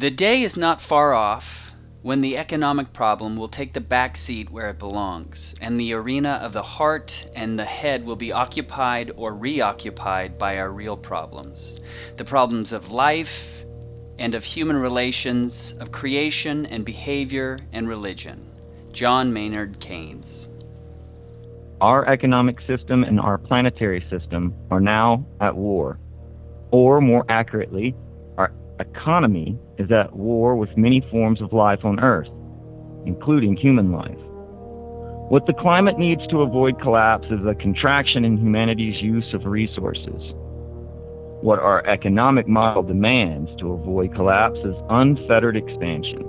The day is not far off when the economic problem will take the back seat where it belongs, and the arena of the heart and the head will be occupied or reoccupied by our real problems the problems of life and of human relations, of creation and behavior and religion. John Maynard Keynes. Our economic system and our planetary system are now at war. Or, more accurately, economy is at war with many forms of life on Earth, including human life. What the climate needs to avoid collapse is a contraction in humanity's use of resources. What our economic model demands to avoid collapse is unfettered expansion.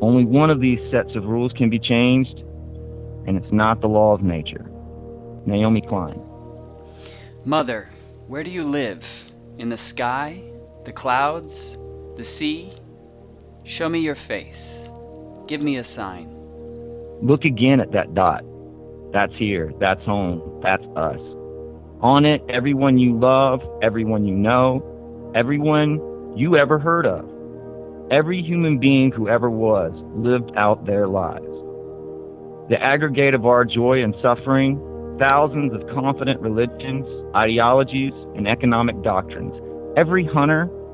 Only one of these sets of rules can be changed, and it's not the law of nature. Naomi Klein. Mother, where do you live? In the sky? The clouds? The sea? Show me your face. Give me a sign. Look again at that dot. That's here. That's home. That's us. On it, everyone you love, everyone you know, everyone you ever heard of. Every human being who ever was lived out their lives. The aggregate of our joy and suffering, thousands of confident religions, ideologies, and economic doctrines, every hunter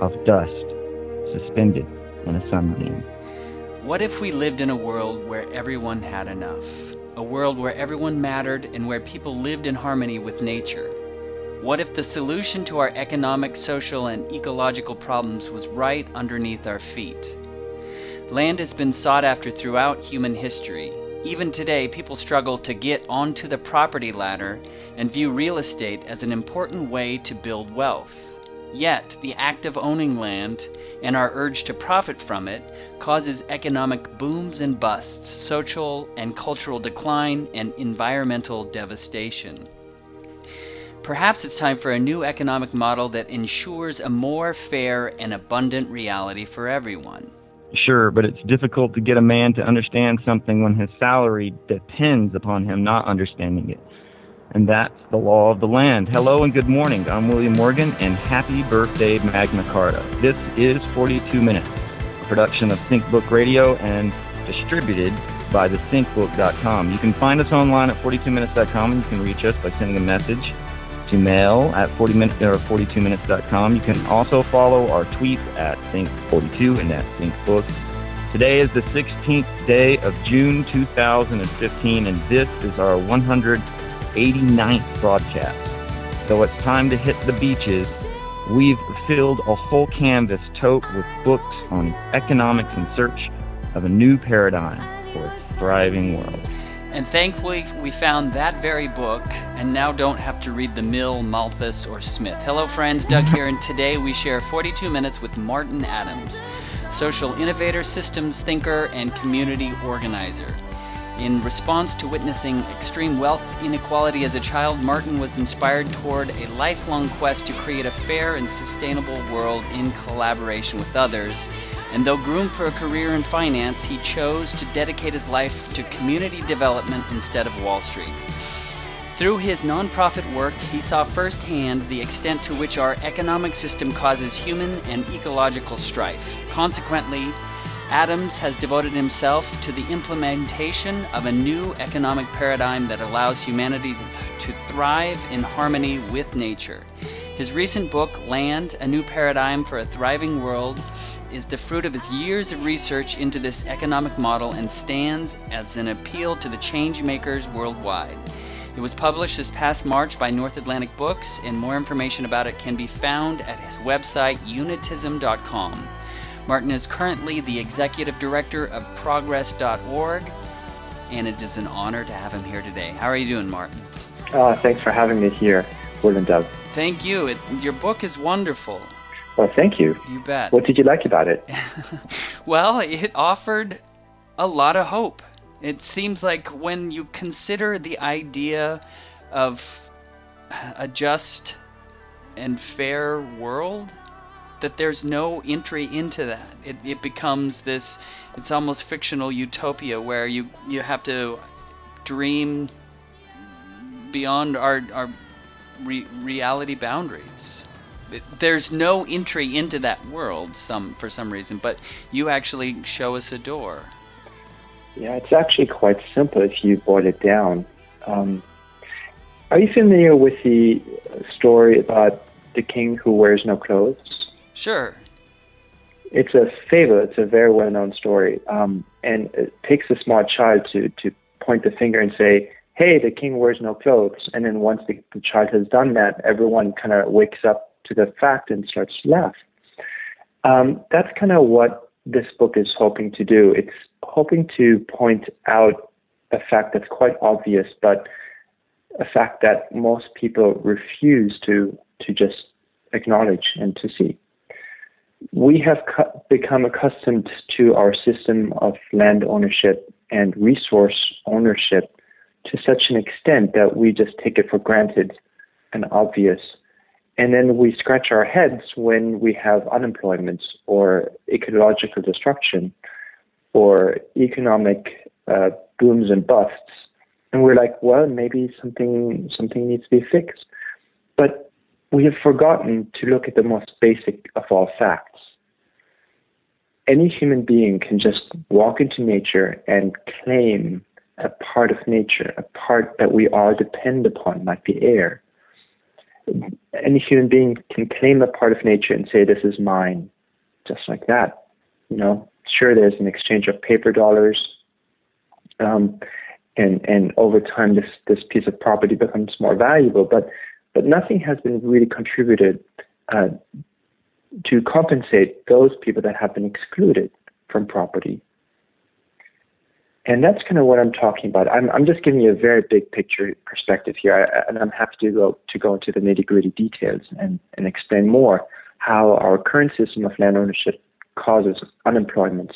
of dust suspended in a sunbeam. What if we lived in a world where everyone had enough? A world where everyone mattered and where people lived in harmony with nature? What if the solution to our economic, social, and ecological problems was right underneath our feet? Land has been sought after throughout human history. Even today, people struggle to get onto the property ladder and view real estate as an important way to build wealth. Yet, the act of owning land and our urge to profit from it causes economic booms and busts, social and cultural decline, and environmental devastation. Perhaps it's time for a new economic model that ensures a more fair and abundant reality for everyone. Sure, but it's difficult to get a man to understand something when his salary depends upon him not understanding it. And that's the law of the land. Hello and good morning. I'm William Morgan, and happy birthday, Magna Carta. This is 42 Minutes, a production of SyncBook Radio and distributed by thesyncbook.com. You can find us online at 42minutes.com, and you can reach us by sending a message to mail at 40 minutes or 42minutes.com. You can also follow our tweets at Sync42 and at SyncBook. Today is the 16th day of June 2015, and this is our 189th broadcast. So it's time to hit the beaches. We've filled a whole canvas tote with books on economics in search of a new paradigm for a thriving world. And thankfully, we found that very book and now don't have to read the Mill, Malthus, or Smith. Hello, friends. Doug here, and today we share 42 minutes with Martin Adams, social innovator, systems thinker, and community organizer. In response to witnessing extreme wealth inequality as a child, Martin was inspired toward a lifelong quest to create a fair and sustainable world in collaboration with others and though groomed for a career in finance, he chose to dedicate his life to community development instead of Wall Street. Through his nonprofit work, he saw firsthand the extent to which our economic system causes human and ecological strife. Consequently, Adams has devoted himself to the implementation of a new economic paradigm that allows humanity to thrive in harmony with nature. His recent book, Land A New Paradigm for a Thriving World, is the fruit of his years of research into this economic model and stands as an appeal to the change makers worldwide. It was published this past March by North Atlantic Books, and more information about it can be found at his website, unitism.com. Martin is currently the executive director of progress.org, and it is an honor to have him here today. How are you doing, Martin? Uh, thanks for having me here, Will and Doug. Thank you. It, your book is wonderful. Well, thank you. You bet. What did you like about it? Well, it offered a lot of hope. It seems like when you consider the idea of a just and fair world, that there's no entry into that. It, it becomes this, it's almost fictional utopia where you, you have to dream beyond our, our re- reality boundaries. There's no entry into that world some for some reason, but you actually show us a door. Yeah, it's actually quite simple if you boil it down. Um, are you familiar with the story about the king who wears no clothes? Sure. It's a fable. It's a very well-known story, um, and it takes a small child to to point the finger and say, "Hey, the king wears no clothes." And then once the, the child has done that, everyone kind of wakes up to the fact and starts to laugh. Um, that's kind of what this book is hoping to do. It's hoping to point out a fact that's quite obvious, but a fact that most people refuse to to just acknowledge and to see. We have cu- become accustomed to our system of land ownership and resource ownership to such an extent that we just take it for granted and obvious. And then we scratch our heads when we have unemployment or ecological destruction or economic uh, booms and busts and we're like, well, maybe something something needs to be fixed. But we have forgotten to look at the most basic of all facts. Any human being can just walk into nature and claim a part of nature, a part that we all depend upon, like the air. Any human being can claim a part of nature and say, This is mine, just like that. You know, sure, there's an exchange of paper dollars. Um, and and over time this this piece of property becomes more valuable. But but nothing has been really contributed uh, to compensate those people that have been excluded from property. And that's kind of what I'm talking about. I'm, I'm just giving you a very big picture perspective here, I, and I'm happy to go to go into the nitty gritty details and, and explain more how our current system of land ownership causes unemployment,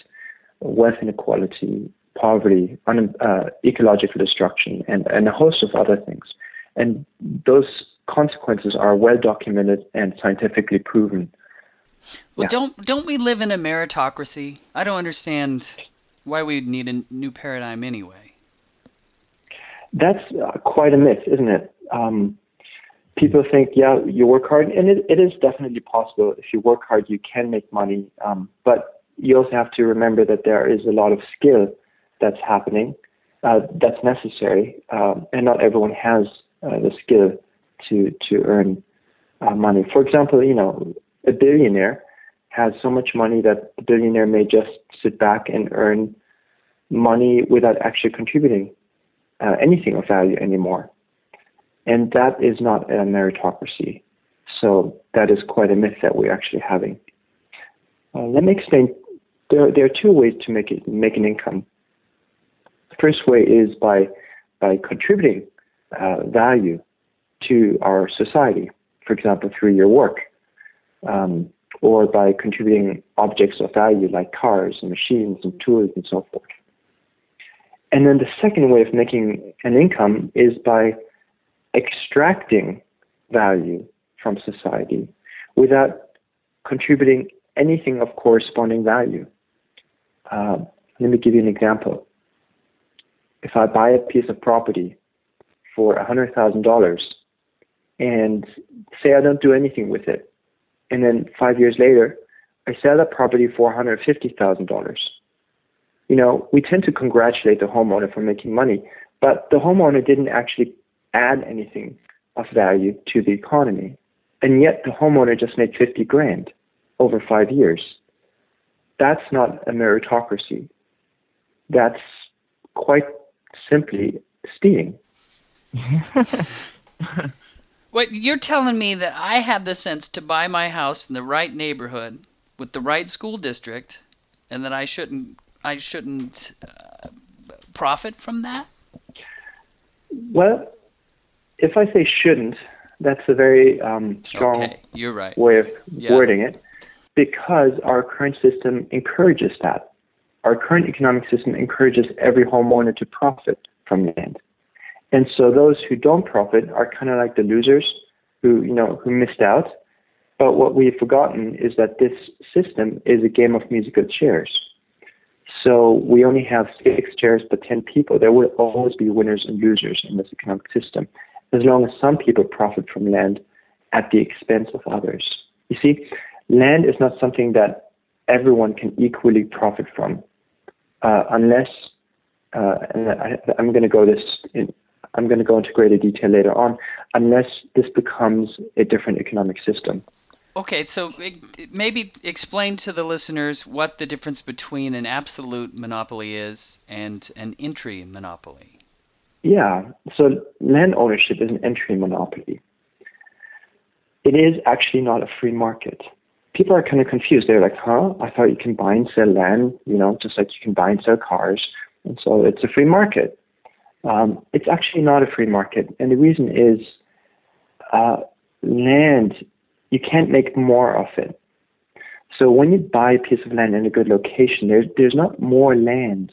wealth inequality, poverty, un, uh, ecological destruction, and, and a host of other things. And those consequences are well documented and scientifically proven. Well, yeah. don't don't we live in a meritocracy? I don't understand why we need a new paradigm anyway. That's uh, quite a myth, isn't it? Um, people think, yeah, you work hard, and it, it is definitely possible. If you work hard, you can make money. Um, but you also have to remember that there is a lot of skill that's happening uh, that's necessary, um, and not everyone has uh, the skill to to earn uh, money. For example, you know, a billionaire has so much money that the billionaire may just sit back and earn money without actually contributing uh, anything of value anymore, and that is not a meritocracy. So that is quite a myth that we're actually having. Uh, let me explain. There, there are two ways to make it make an income The first way is by by contributing uh, value to our society, for example, through your work, um, or by contributing objects of value like cars and machines and tools and so forth. And then the second way of making an income is by extracting value from society without contributing anything of corresponding value. Uh, let me give you an example if I buy a piece of property for $100,000 and say I don't do anything with it, and then five years later, I sell that property for $150,000. You know, we tend to congratulate the homeowner for making money, but the homeowner didn't actually add anything of value to the economy. And yet the homeowner just made 50 grand over five years. That's not a meritocracy. That's quite simply stealing. What you're telling me that I had the sense to buy my house in the right neighborhood with the right school district, and that I shouldn't I shouldn't uh, profit from that? Well, if I say shouldn't, that's a very um, strong okay, you're right. way of yeah. wording it, because our current system encourages that. our current economic system encourages every homeowner to profit from land. And so those who don't profit are kind of like the losers who, you know, who missed out. But what we've forgotten is that this system is a game of musical chairs. So we only have six chairs but 10 people. There will always be winners and losers in this economic system, as long as some people profit from land at the expense of others. You see, land is not something that everyone can equally profit from, uh, unless, uh, and I, am going to go this in, I'm going to go into greater detail later on, unless this becomes a different economic system. Okay, so maybe explain to the listeners what the difference between an absolute monopoly is and an entry monopoly. Yeah, so land ownership is an entry monopoly. It is actually not a free market. People are kind of confused. They're like, huh? I thought you can buy and sell land, you know, just like you can buy and sell cars. And so it's a free market. Um, it's actually not a free market. And the reason is uh, land you can't make more of it. So when you buy a piece of land in a good location, there's there's not more land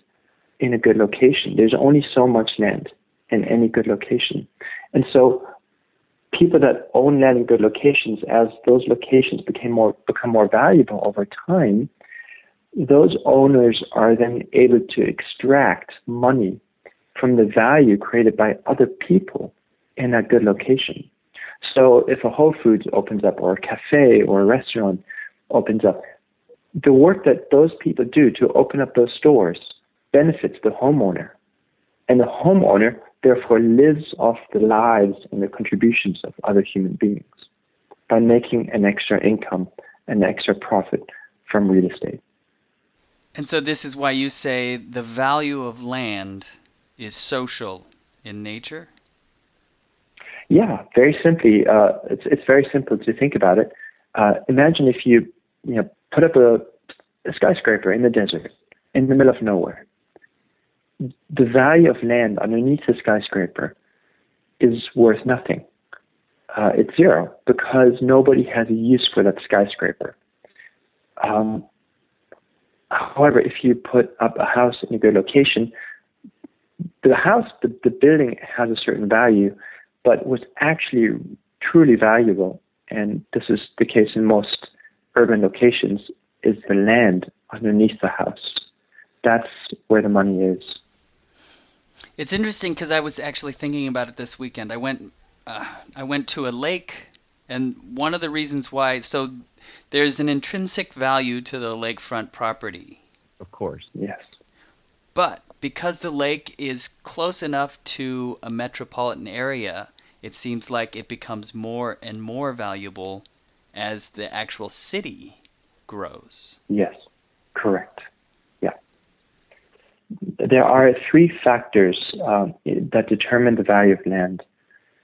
in a good location. There's only so much land in any good location. And so people that own land in good locations, as those locations became more become more valuable over time, those owners are then able to extract money from the value created by other people in that good location. So if a Whole Foods opens up, or a cafe, or a restaurant opens up, the work that those people do to open up those stores benefits the homeowner. And the homeowner therefore lives off the lives and the contributions of other human beings by making an extra income, an extra profit from real estate. And so this is why you say the value of land is social in nature? Yeah, very simply, uh, it's it's very simple to think about it. Uh, imagine if you you know put up a, a skyscraper in the desert, in the middle of nowhere. The value of land underneath the skyscraper is worth nothing. Uh, it's zero because nobody has a use for that skyscraper. Um, however, if you put up a house in a good location, the house, the, the building has a certain value, but what's actually truly valuable, and this is the case in most urban locations, is the land underneath the house. That's where the money is. It's interesting because I was actually thinking about it this weekend. I went, uh, I went to a lake, and one of the reasons why, so there's an intrinsic value to the lakefront property. Of course, yes. But because the lake is close enough to a metropolitan area, it seems like it becomes more and more valuable as the actual city grows. Yes, correct. Yeah. There are three factors um, that determine the value of land.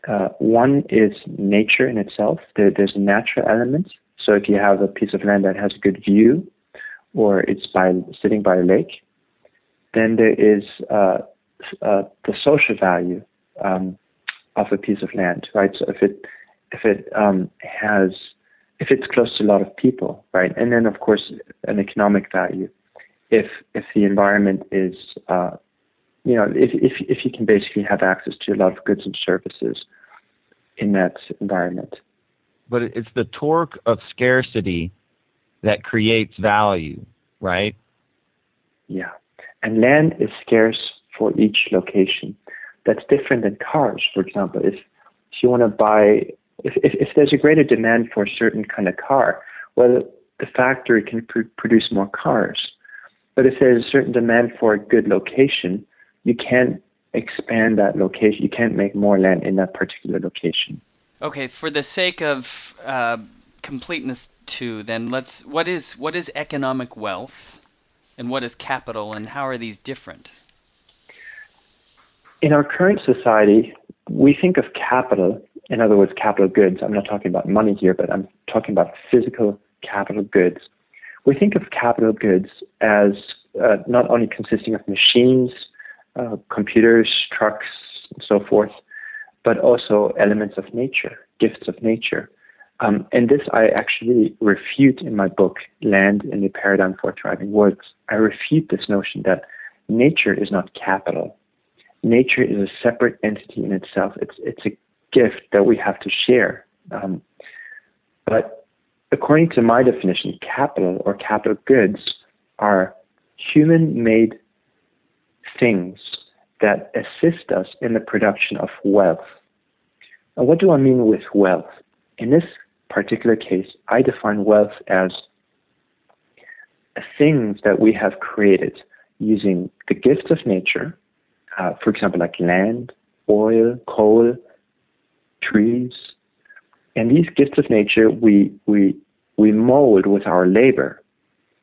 Uh, one is nature in itself. There, there's natural element. So if you have a piece of land that has a good view, or it's by sitting by a lake, then there is uh, uh, the social value. Um, of a piece of land, right? So if it if it um, has if it's close to a lot of people, right? And then of course an economic value. If if the environment is uh, you know if, if if you can basically have access to a lot of goods and services in that environment. But it's the torque of scarcity that creates value, right? Yeah. And land is scarce for each location that's different than cars, for example. If, if you want to buy, if, if, if there's a greater demand for a certain kind of car, well, the factory can pr- produce more cars. But if there's a certain demand for a good location, you can't expand that location. You can't make more land in that particular location. Okay, for the sake of uh, completeness, too, then let's. What is what is economic wealth, and what is capital, and how are these different? in our current society, we think of capital, in other words, capital goods. I'm not talking about money here, but I'm talking about physical capital goods. We think of capital goods as uh, not only consisting of machines, uh, computers, trucks, and so forth, but also elements of nature, gifts of nature. Um, and this I actually refute in my book, Land A New Paradigm for Thriving World. I refute this notion that nature is not capital. Nature is a separate entity in itself. It's, it's a gift that we have to share. Um, but according to my definition, capital or capital goods are human made things that assist us in the production of wealth. Now, what do I mean with wealth? In this particular case, I define wealth as things that we have created using the gifts of nature, uh, for example, like land, oil, coal, trees. And these gifts of nature we, we, we mold with our labor,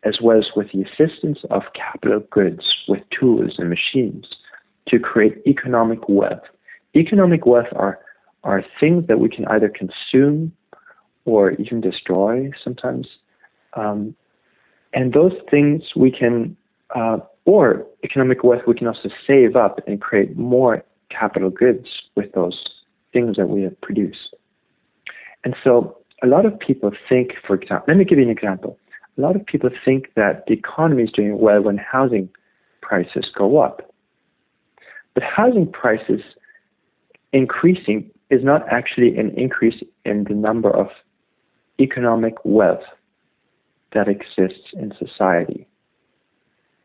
as well as with the assistance of capital goods, with tools and machines, to create economic wealth. Economic wealth are, are things that we can either consume or even destroy sometimes. Um, and those things we can, uh, or economic wealth, we can also save up and create more capital goods with those things that we have produced. And so a lot of people think, for example, let me give you an example. A lot of people think that the economy is doing well when housing prices go up. But housing prices increasing is not actually an increase in the number of economic wealth that exists in society.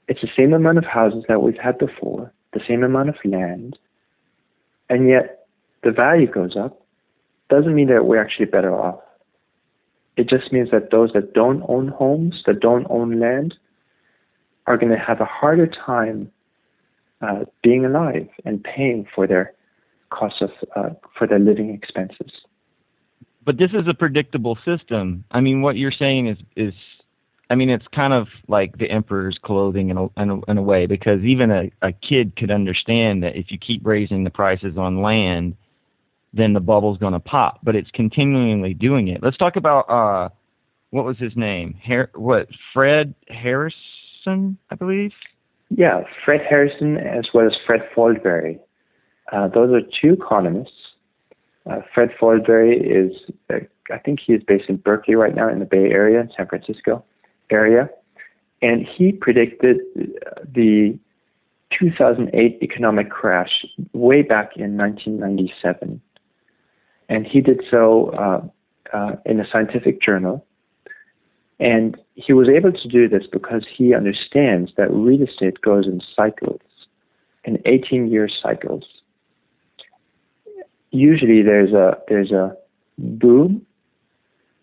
It's the same amount of houses that we've had before, the same amount of land, and yet the value goes up. Doesn't mean that we're actually better off. It just means that those that don't own homes, that don't own land, are going to have a harder time uh, being alive and paying for their costs of uh, for their living expenses but this is a predictable system. I mean, what you're saying is is, I mean, it's kind of like the emperor's clothing in a in a, in a way because even a a kid could understand that if you keep raising the prices on land, then the bubble's going to pop. But it's continually doing it. Let's talk about uh, what was his name? Her- what Fred Harrison, I believe. Yeah, Fred Harrison as well as Fred Foldvary. Uh, those are two economists uh, Fred Foldvary is, uh, I think he is based in Berkeley right now in the Bay Area, San Francisco area. And he predicted the 2008 economic crash way back in 1997. And he did so uh, uh, in a scientific journal. And he was able to do this because he understands that real estate goes in cycles, in 18 year cycles usually there's a there's a boom,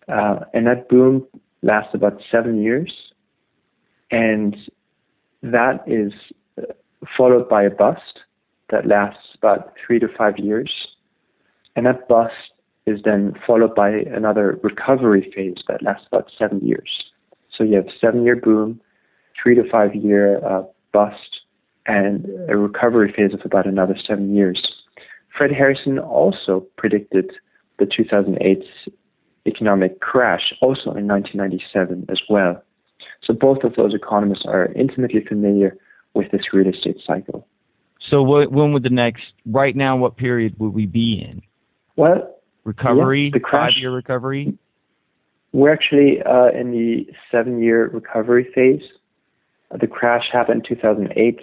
uh, and that boom lasts about seven years, and that is uh, followed by a bust that lasts about three to five years, and that bust is then followed by another recovery phase that lasts about seven years. So you have seven year boom, three to five year uh, bust, and a recovery phase of about another seven years. Fred Harrison also predicted the 2008 economic crash, also in 1997 as well. So both of those economists are intimately familiar with this real estate cycle. So what, when would the next, right now, what period would we be in? Well, recovery, yeah, the crash, five-year recovery? We're actually uh, in the seven-year recovery phase. Uh, the crash happened in 2008.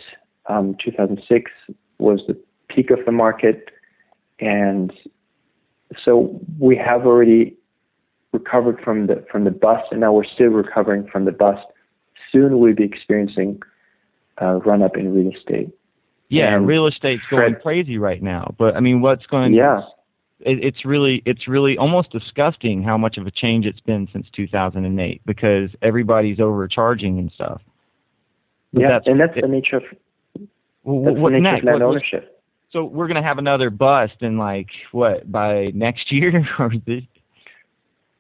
Um, 2006 was the peak of the market. And so we have already recovered from the from the bust, and now we're still recovering from the bust. Soon we'll be experiencing uh, a run up in real estate. Yeah, and real estate's going Fred, crazy right now. But I mean, what's going? Yeah. It, it's really it's really almost disgusting how much of a change it's been since 2008 because everybody's overcharging and stuff. But yeah, that's, and that's it, the nature of that's what, the nature next? of land what, ownership. So we're gonna have another bust in like what by next year or this?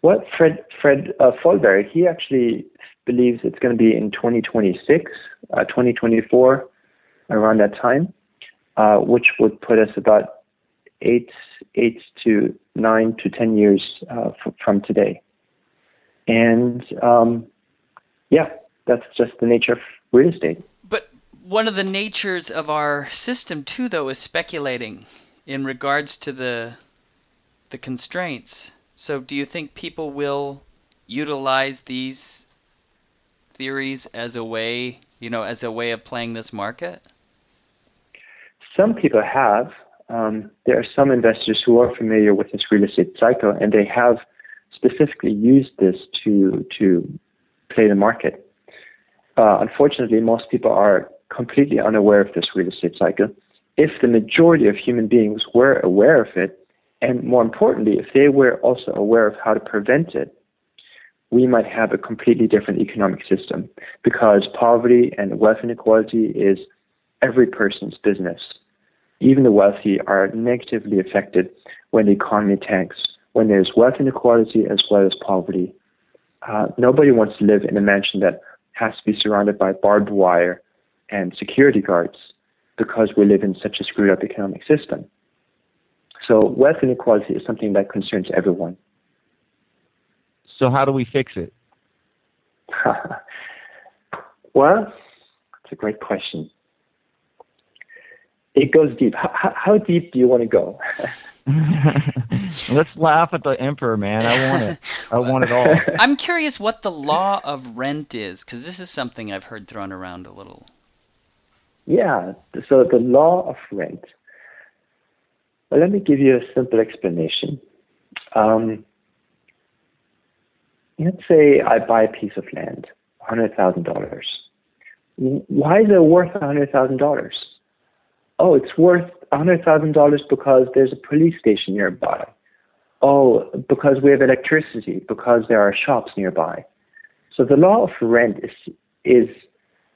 What Fred Fred uh, Foldvary he actually believes it's going to be in 2026, uh, 2024, around that time, uh, which would put us about eight eight to nine to ten years uh, f- from today. And um, yeah, that's just the nature of real estate one of the natures of our system too though is speculating in regards to the the constraints So, do you think people will utilize these theories as a way, you know, as a way of playing this market? Some people have. Um, there are some investors who are familiar with this real estate cycle, and they have specifically used this to to play the market. Uh, unfortunately, most people are completely unaware of this real estate cycle. If the majority of human beings were aware of it, and more importantly, if they were also aware of how to prevent it, we might have a completely different economic system because poverty and wealth inequality is every person's business. Even the wealthy are negatively affected when the economy tanks, when there's wealth inequality as well as poverty. Uh, nobody wants to live in a mansion that has to be surrounded by barbed wire and security guards because we live in such a screwed up economic system. So wealth inequality is something that concerns everyone. So how do we fix it? well, it's a great question. It goes deep. How, how deep do you want to go? Let's laugh at the emperor, man. I want it. I want it all. I'm curious what the law of rent is, because this is something I've heard thrown around a little. Yeah. So the law of rent. Well, let me give you a simple explanation. Um, let's say I buy a piece of land, $100,000. Why is it worth $100,000? Oh, it's worth $100,000 because there's a police station nearby. Oh, because we have electricity, because there are shops nearby. So the law of rent is, is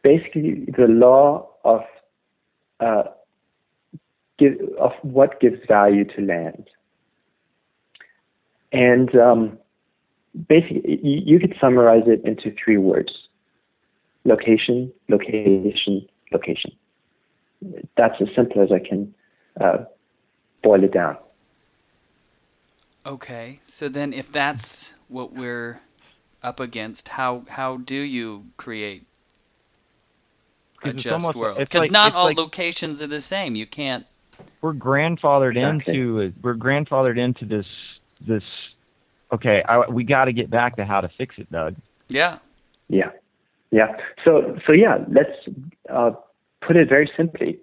basically the law of, uh, of what gives value to land. And um, basically, you could summarize it into three words location, location, location. That's as simple as I can uh, boil it down. Okay, so then if that's what we're up against, how how do you create a just almost, world? Because like, not all like, locations are the same. You can't. We're grandfathered exactly. into we're grandfathered into this this. Okay, I, we got to get back to how to fix it, Doug. Yeah. Yeah. Yeah. So so yeah, let's uh, put it very simply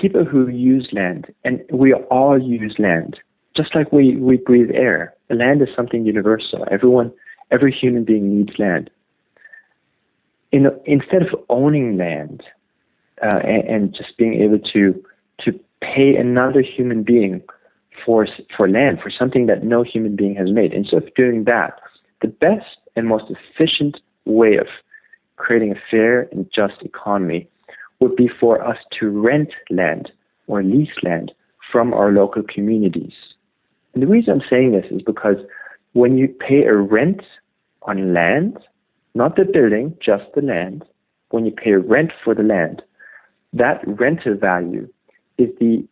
people who use land, and we all use land, just like we, we breathe air. Land is something universal. Everyone, every human being needs land. In, instead of owning land uh, and, and just being able to to pay another human being for for land for something that no human being has made, instead of doing that, the best and most efficient way of creating a fair and just economy would be for us to rent land or lease land from our local communities. And the reason I'm saying this is because when you pay a rent on land, not the building, just the land, when you pay rent for the land, that rental value is the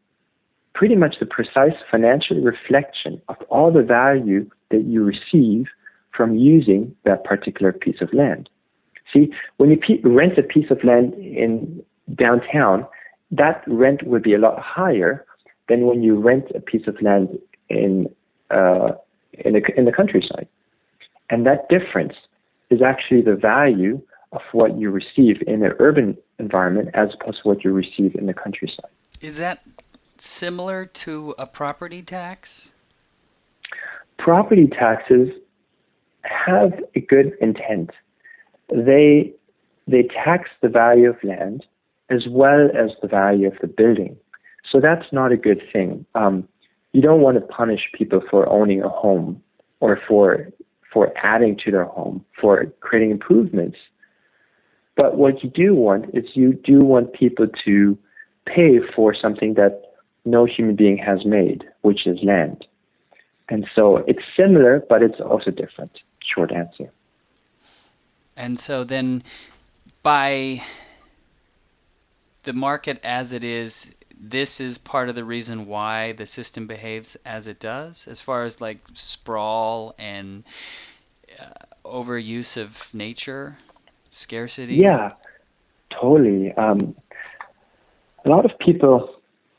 pretty much the precise financial reflection of all the value that you receive from using that particular piece of land. See, when you rent a piece of land in downtown, that rent would be a lot higher than when you rent a piece of land in uh, in, the, in the countryside. And that difference is actually the value of what you receive in an urban environment as opposed to what you receive in the countryside. Is that similar to a property tax? Property taxes have a good intent. They they tax the value of land as well as the value of the building. So that's not a good thing. Um, you don't want to punish people for owning a home or for for adding to their home, for creating improvements. But what you do want is you do want people to pay for something that no human being has made, which is land. And so it's similar, but it's also different. Short answer. And so then by the market as it is, this is part of the reason why the system behaves as it does, as far as like sprawl and uh, overuse of nature, scarcity. Yeah, totally. Um, a lot of people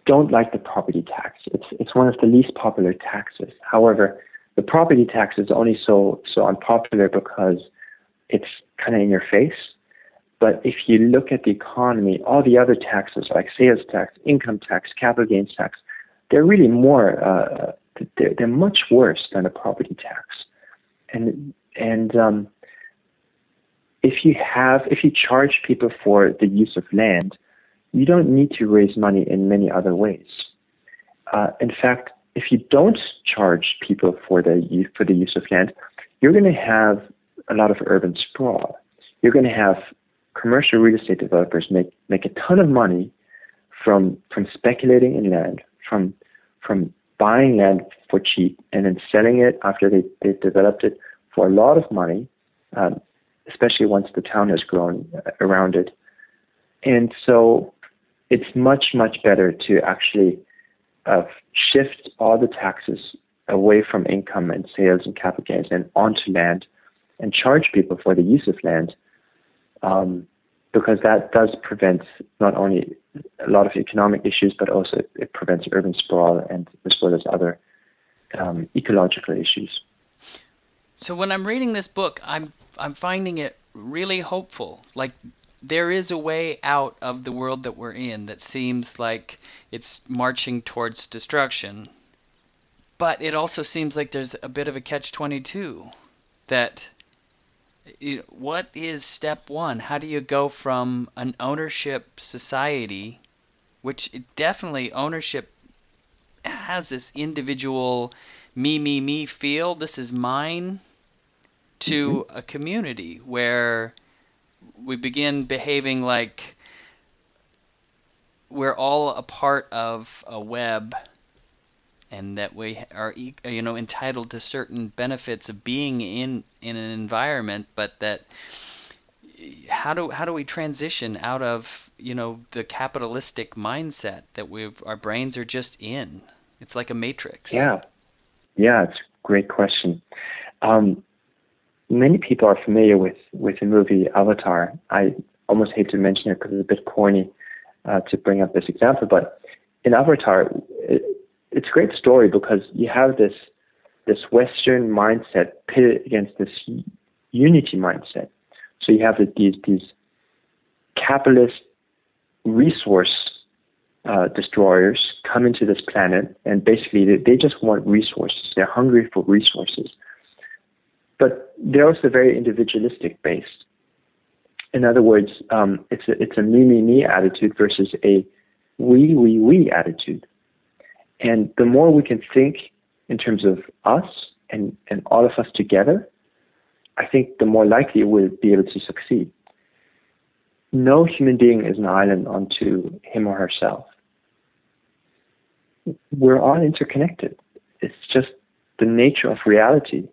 don't like the property tax. It's it's one of the least popular taxes. However, the property tax is only so so unpopular because it's kind of in your face. But if you look at the economy, all the other taxes like sales tax, income tax, capital gains tax, they're really more uh, they're, they're much worse than a property tax. And and um, if you have if you charge people for the use of land, you don't need to raise money in many other ways. Uh, in fact, if you don't charge people for the for the use of land, you're going to have a lot of urban sprawl. You're going to have commercial real estate developers make make a ton of money from from speculating in land, from from buying land for cheap and then selling it after they they've developed it for a lot of money, um, especially once the town has grown uh, around it. And so it's much, much better to actually uh, shift all the taxes away from income and sales and capital gains and onto land and charge people for the use of land um, because that does prevent not only a lot of economic issues but also it prevents urban sprawl and as well as other um, ecological issues. So when I'm reading this book, I'm I'm finding it really hopeful. Like there is a way out of the world that we're in that seems like it's marching towards destruction. But it also seems like there's a bit of a catch 22 that what is step 1? How do you go from an ownership society which definitely ownership has this individual me me me feel this is mine to mm-hmm. a community where we begin behaving like we're all a part of a web and that we are you know entitled to certain benefits of being in in an environment but that how do how do we transition out of you know the capitalistic mindset that we our brains are just in? It's like a matrix. Yeah. Yeah it's a great question. Um, many people are familiar with with the movie Avatar. I almost hate to mention it because it's a bit corny uh, to bring up this example, but in Avatar, it, it's a great story because you have this this Western mindset pitted against this unity mindset. So you have these these capitalist resource uh, destroyers come into this planet, and basically they, they just want resources. They're hungry for resources but they're also very individualistic based. In other words, um, it's a, it's a me me me attitude versus a we we we attitude. And the more we can think in terms of us and, and all of us together, I think the more likely we'll be able to succeed. No human being is an island unto him or herself. We're all interconnected. It's just the nature of reality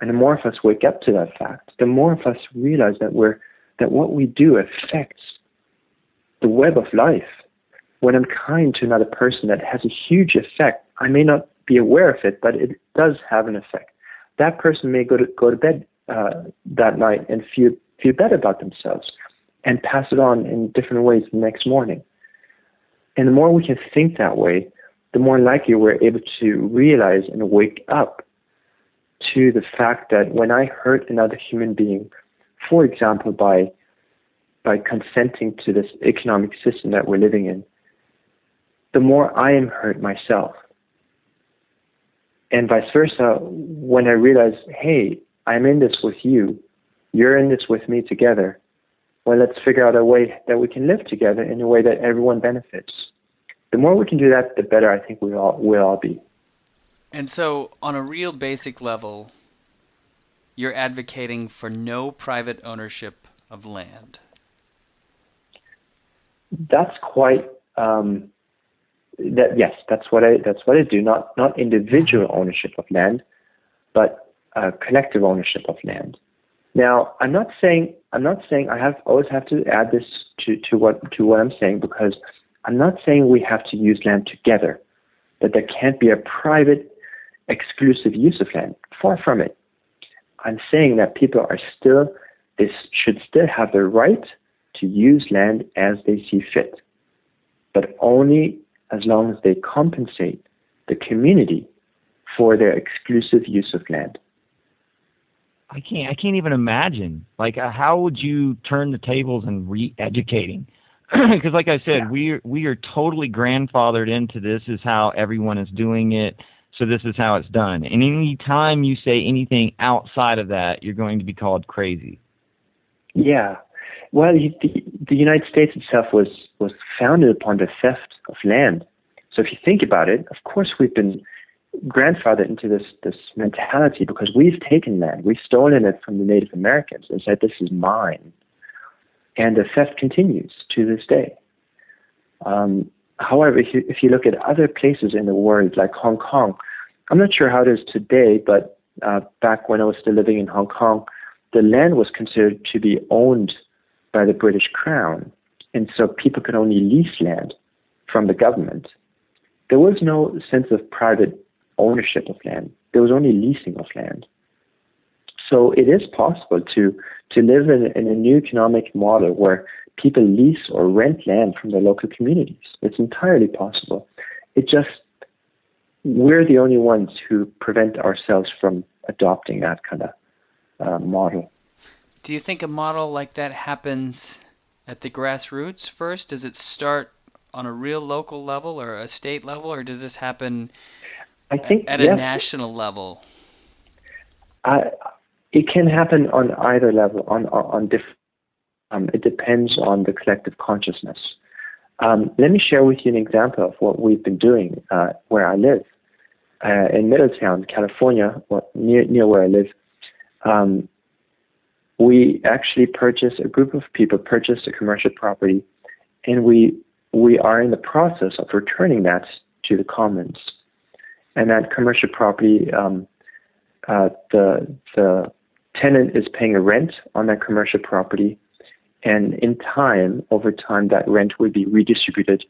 and the more of us wake up to that fact, the more of us realize that we're that what we do affects the web of life. When I'm kind to another person, that has a huge effect. I may not be aware of it, but it does have an effect. That person may go to go to bed uh, that night and feel feel better about themselves, and pass it on in different ways the next morning. And the more we can think that way, the more likely we're able to realize and wake up to the fact that when I hurt another human being, for example, by by consenting to this economic system that we're living in, the more I am hurt myself. And vice versa, when I realize, hey, I'm in this with you, you're in this with me together, well, let's figure out a way that we can live together in a way that everyone benefits. The more we can do that, the better I think we all will all be. And so, on a real basic level, you're advocating for no private ownership of land. That's quite. Um, that yes, that's what I that's what I do. Not not individual ownership of land, but uh, collective ownership of land. Now, I'm not saying I'm not saying I have always have to add this to, to what to what I'm saying because I'm not saying we have to use land together. That there can't be a private exclusive use of land. Far from it. I'm saying that people are still, they should still have the right to use land as they see fit, but only as long as they compensate the community for their exclusive use of land. I can't. I can't even imagine. Like, uh, how would you turn the tables and re-educating? Because, like I said, yeah. we we are totally grandfathered into this. Is how everyone is doing it. So this is how it's done. And any time you say anything outside of that, you're going to be called crazy. Yeah. Well, the, the United States itself was was founded upon the theft of land. So if you think about it, of course we've been grandfathered into this this mentality because we've taken land, we've stolen it from the Native Americans and said this is mine, and the theft continues to this day. Um, however, if you, if you look at other places in the world, like Hong Kong, I'm not sure how it is today, but uh, back when I was still living in Hong Kong, the land was considered to be owned by the British Crown, and so people could only lease land from the government. There was no sense of private ownership of land. There was only leasing of land. So it is possible to to live in, in a new economic model where people lease or rent land from their local communities. It's entirely possible. It just we're the only ones who prevent ourselves from adopting that kind of uh, model. Do you think a model like that happens at the grassroots first? Does it start on a real local level or a state level, or does this happen I think at yes, a national level? I, it can happen on either level. On on, on different. Um, it depends on the collective consciousness. Um, let me share with you an example of what we've been doing uh, where I live uh, in Middletown, California, near near where I live. Um, we actually purchased a group of people purchased a commercial property, and we we are in the process of returning that to the commons. And that commercial property, um, uh, the the tenant is paying a rent on that commercial property, and in time, over time, that rent would be redistributed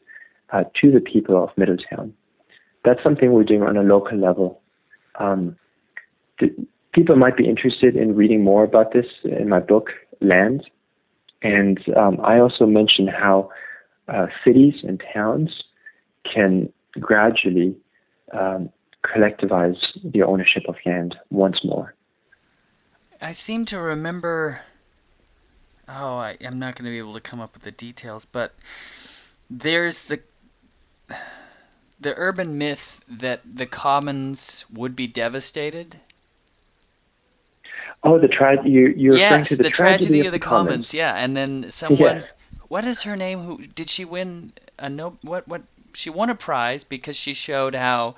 uh, to the people of Middletown that's something we're doing on a local level. Um, people might be interested in reading more about this in my book, Land. And um, I also mention how uh, cities and towns can gradually um, collectivize the ownership of land once more. I seem to remember. Oh, I, I'm not going to be able to come up with the details, but there's the the urban myth that the commons would be devastated? Oh, the tra- you you're yes, referring to the, the tragedy, tragedy, of, the, commons. commons. Yeah, and then someone. Yes. What is her name? Who did she win a no? What what? She won a prize because she showed how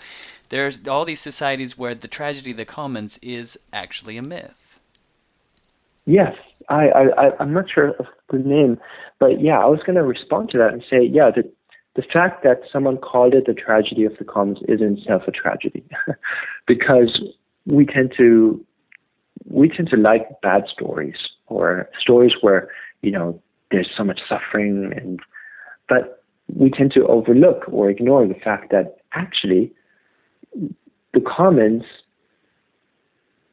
there's all these societies where the tragedy of the commons is actually a myth. Yes, I, I I'm not sure of the name, but yeah, I was going to respond to that and say, yeah, the the fact that someone called it the tragedy of the commons is in itself a tragedy because we tend to we tend to like bad stories or stories where you know there's so much suffering and but we tend to overlook or ignore the fact that actually the commons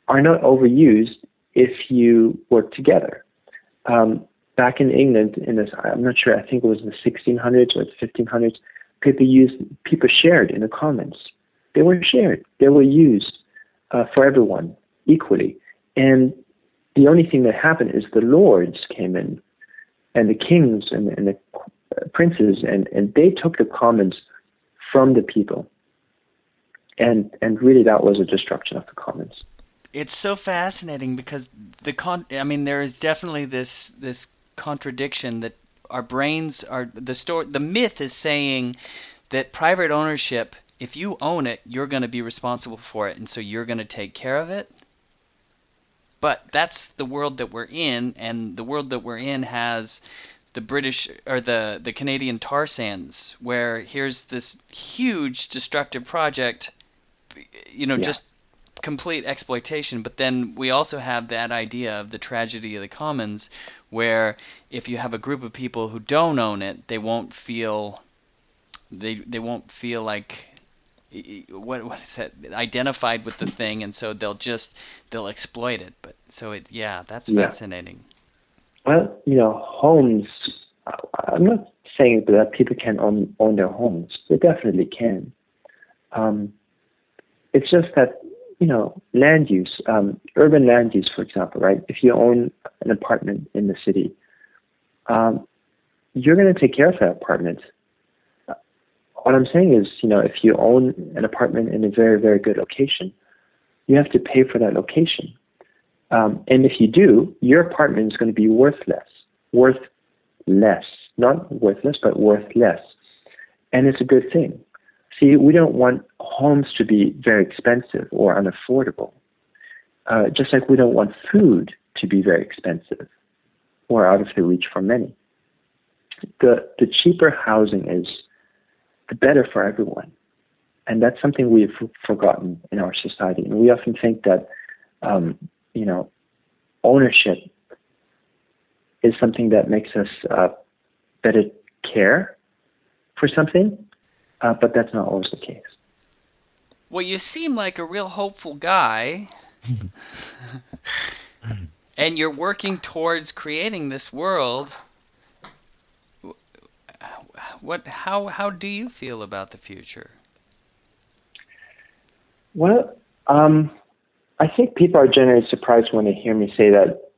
are not overused if you work together. Um, back in England, in this, I'm not sure, I think it was the 1600s or the 1500s, people used, people shared in the commons. They were shared. They were used uh, for everyone equally. And the only thing that happened is the lords came in, and the kings and, and the princes, and, and they took the commons from the people. And and really, that was a destruction of the commons. It's so fascinating because the con. I mean, there is definitely this this contradiction that our brains are the story the myth is saying that private ownership if you own it you're going to be responsible for it and so you're going to take care of it but that's the world that we're in and the world that we're in has the British or the the Canadian tar sands where here's this huge destructive project you know yeah. just complete exploitation but then we also have that idea of the tragedy of the commons where if you have a group of people who don't own it, they won't feel they they won't feel like what what is that identified with the thing, and so they'll just they'll exploit it. But so it yeah, that's yeah. fascinating. Well, you know, homes. I'm not saying that people can own, own their homes. They definitely can. Um, it's just that, you know, land use, um, urban land use, for example, right? If you own an apartment in the city, um, you're going to take care of that apartment. What I'm saying is, you know, if you own an apartment in a very, very good location, you have to pay for that location. Um, and if you do, your apartment is going to be worth less, worth less, not worthless, but worth less. And it's a good thing. See, we don't want homes to be very expensive or unaffordable. Uh, just like we don't want food to be very expensive or out of the reach for many. The, the cheaper housing is, the better for everyone. And that's something we've forgotten in our society. And we often think that, um, you know, ownership is something that makes us uh, better care for something, uh, but that's not always the case. Well, you seem like a real hopeful guy. and you're working towards creating this world. What how how do you feel about the future? Well, um, I think people are generally surprised when they hear me say that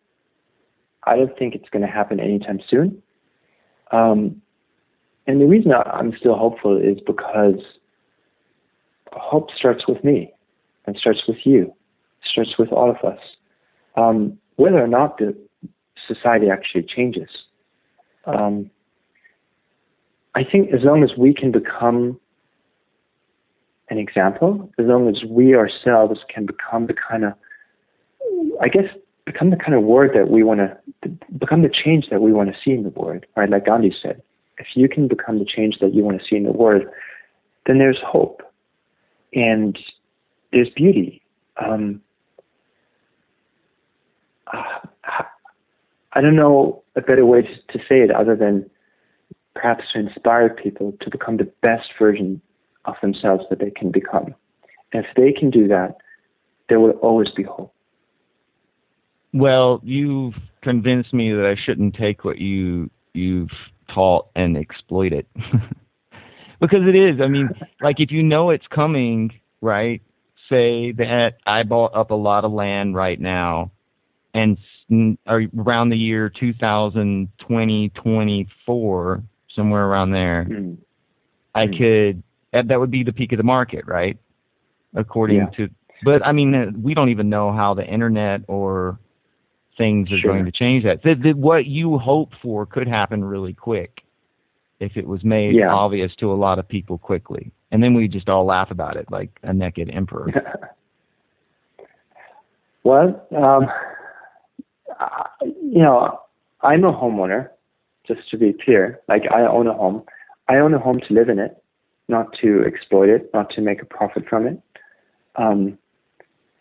I don't think it's going to happen anytime soon. Um, and the reason I'm still hopeful is because hope starts with me and starts with you, starts with all of us. Um, whether or not the society actually changes. Um, I think as long as we can become an example, as long as we ourselves can become the kind of, I guess, become the kind of word that we want to, become the change that we want to see in the world, right? Like Gandhi said, if you can become the change that you want to see in the world, then there's hope and there's beauty. Um, I don't know a better way to say it other than perhaps to inspire people to become the best version of themselves that they can become. And if they can do that, there will always be hope. Well, you've convinced me that I shouldn't take what you you've taught and exploit it. because it is. I mean, like if you know it's coming, right? Say that I bought up a lot of land right now and around the year 2020, 24, somewhere around there, mm. I mm. could that would be the peak of the market, right? According yeah. to, but I mean, uh, we don't even know how the internet or things are sure. going to change that. The, the, what you hope for could happen really quick if it was made yeah. obvious to a lot of people quickly, and then we just all laugh about it like a naked emperor. well, um, I, you know, I'm a homeowner, just to be clear. Like I own a home. I own a home to live in it, not to exploit it, not to make a profit from it. Um,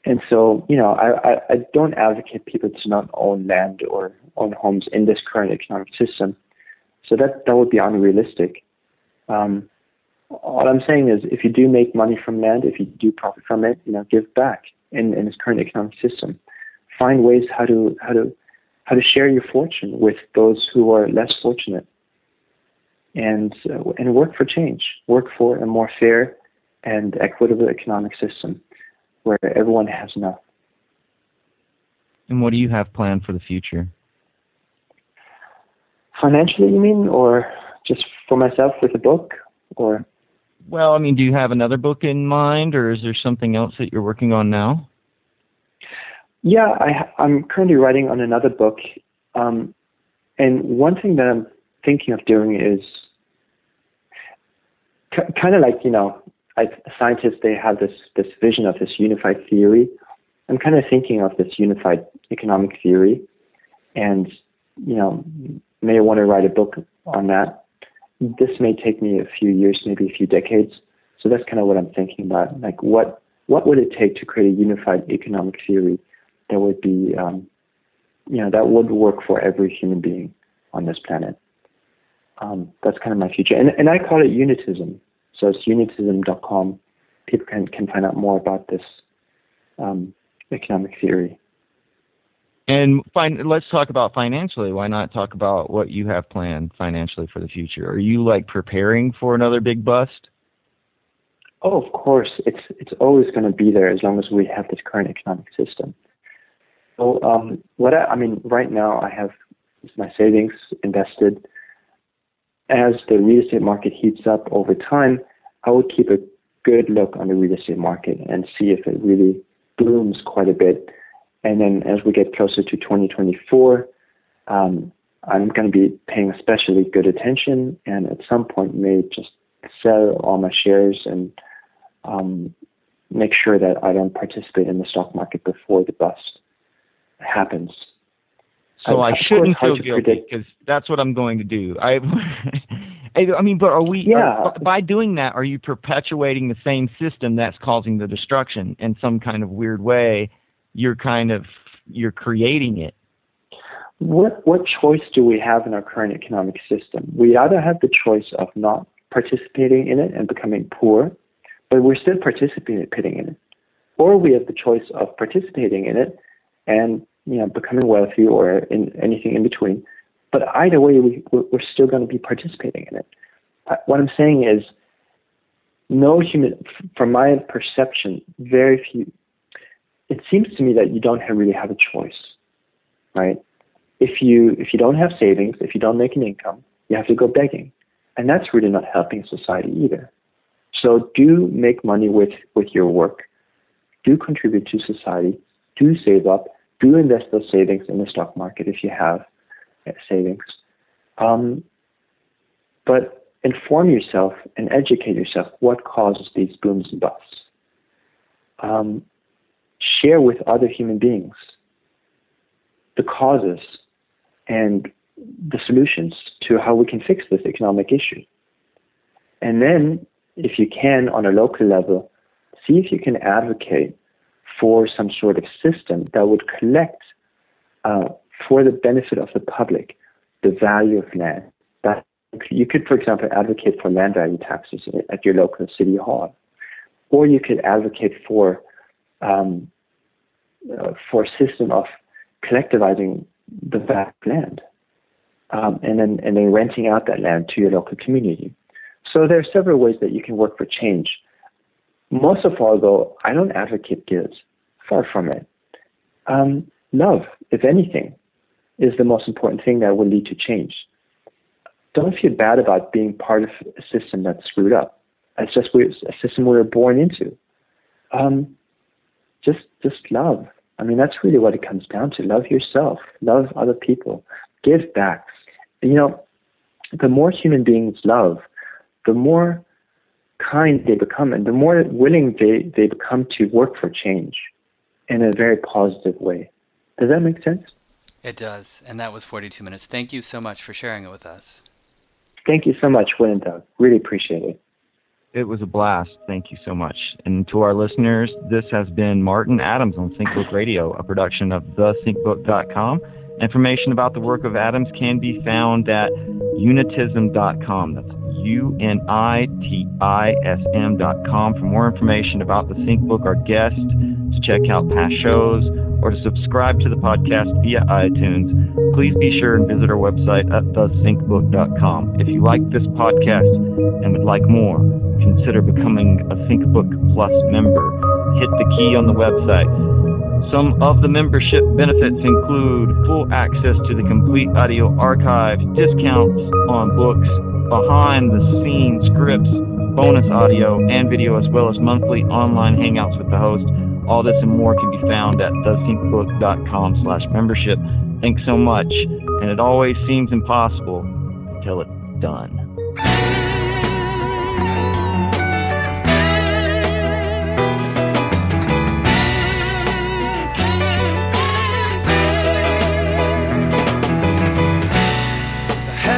and so, you know, I, I, I don't advocate people to not own land or own homes in this current economic system. So that that would be unrealistic. Um, all I'm saying is, if you do make money from land, if you do profit from it, you know, give back in, in this current economic system find ways how to how to how to share your fortune with those who are less fortunate, and uh, and work for change. Work for a more fair and equitable economic system where everyone has enough. And what do you have planned for the future? Financially, you mean, or just for myself with a book, or? Well, I mean, do you have another book in mind, or is there something else that you're working on now? Yeah, I, am currently writing on another book, um, and one thing that I'm thinking of doing is kind of like you know, scientists they have this this vision of this unified theory. I'm kind of thinking of this unified economic theory, and you know, may want to write a book on that. This may take me a few years, maybe a few decades. So that's kind of what I'm thinking about. Like, what what would it take to create a unified economic theory that would be, um, you know, that would work for every human being on this planet. Um, that's kind of my future. And, and I call it unitism. So it's unitism.com. People can, can find out more about this um, economic theory. And fin- let's talk about financially. Why not talk about what you have planned financially for the future? Are you like preparing for another big bust? Oh, of course. It's it's always going to be there as long as we have this current economic system. So, um, what I, I mean, right now I have my savings invested. As the real estate market heats up over time, I would keep a good look on the real estate market and see if it really blooms quite a bit. And then as we get closer to 2024, um, I'm going to be paying especially good attention and at some point may just sell all my shares and um, make sure that I don't participate in the stock market before the bust happens. So I shouldn't feel guilty because that's what I'm going to do. I, I mean, but are we? Yeah. Are, by doing that, are you perpetuating the same system that's causing the destruction in some kind of weird way? You're kind of you're creating it. What what choice do we have in our current economic system? We either have the choice of not participating in it and becoming poor, but we're still participating in it, or we have the choice of participating in it and you know becoming wealthy or in anything in between. But either way, we, we're still going to be participating in it. Uh, what I'm saying is, no human, from my perception, very few. It seems to me that you don't have, really have a choice, right? If you if you don't have savings, if you don't make an income, you have to go begging, and that's really not helping society either. So do make money with with your work, do contribute to society, do save up, do invest those savings in the stock market if you have uh, savings. Um, but inform yourself and educate yourself what causes these booms and busts. Um, share with other human beings the causes and the solutions to how we can fix this economic issue. And then, if you can, on a local level, see if you can advocate for some sort of system that would collect uh, for the benefit of the public the value of land. That you could, for example, advocate for land value taxes at your local city hall, or you could advocate for um, uh, for a system of collectivizing the of land, um, and then and then renting out that land to your local community. So there are several ways that you can work for change. Most of all, though, I don't advocate guilt. Far from it. Um, love, if anything, is the most important thing that will lead to change. Don't feel bad about being part of a system that's screwed up. It's just a system we were born into. Um, just, just love. I mean, that's really what it comes down to. Love yourself. Love other people. Give back. You know, the more human beings love, the more kind they become and the more willing they, they become to work for change in a very positive way. Does that make sense? It does. And that was 42 minutes. Thank you so much for sharing it with us. Thank you so much, Will and Doug. Really appreciate it. It was a blast. Thank you so much. And to our listeners, this has been Martin Adams on SyncBook Radio, a production of thesyncbook.com. Information about the work of Adams can be found at unitism.com. That's U-N-I-T-I-S-M.com for more information about the SyncBook, our guest, to check out past shows, or to subscribe to the podcast via iTunes, please be sure and visit our website at thesyncbook.com. If you like this podcast and would like more, consider becoming a SyncBook Plus member. Hit the key on the website. Some of the membership benefits include full access to the complete audio archive, discounts on books, behind the scenes scripts, bonus audio and video, as well as monthly online hangouts with the host. All this and more can be found at thesyncbook.com slash membership. Thanks so much. And it always seems impossible until it's done.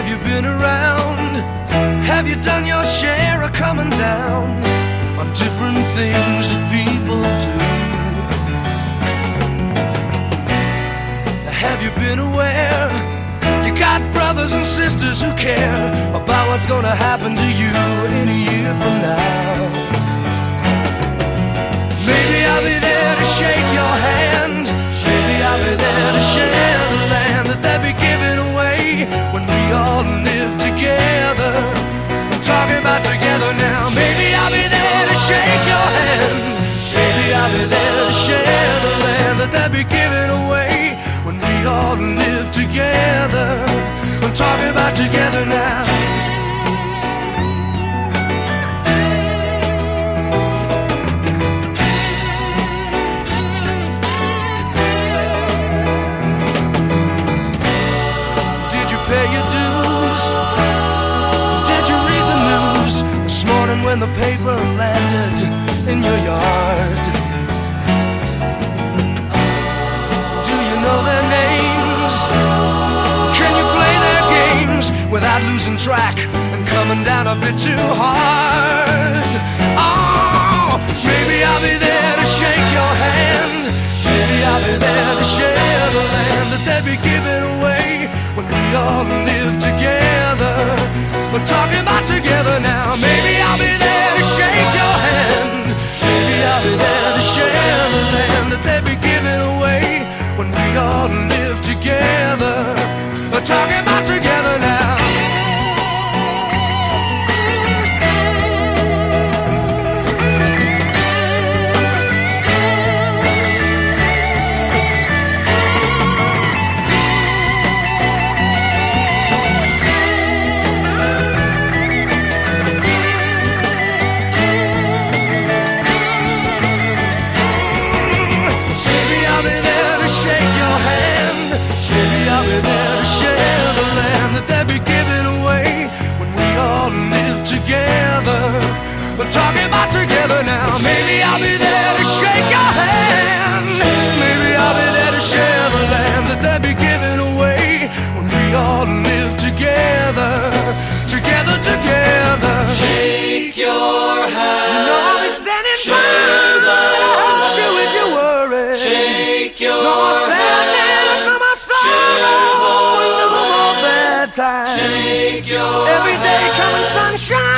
You been around? Have you done your share of coming down on different things that people do? Have you been aware? You got brothers and sisters who care about what's gonna happen to you in a year from now. Maybe I'll be there to shake your hand. Maybe I'll be there to share the land that they'd be giving when we all live together. I'm talking about together now. Maybe I'll be there to shake your hand. Maybe I'll be there to share the land that they'd be giving away when we all live together. I'm talking about together paper landed in your yard? Do you know their names? Can you play their games without losing track and coming down a bit too hard? Oh, maybe I'll be there to shake your hand. Maybe I'll be there to share the land that they'd be giving away when we all live together. We're talking about together now. Maybe all live together. Talking Shake your every day coming sunshine,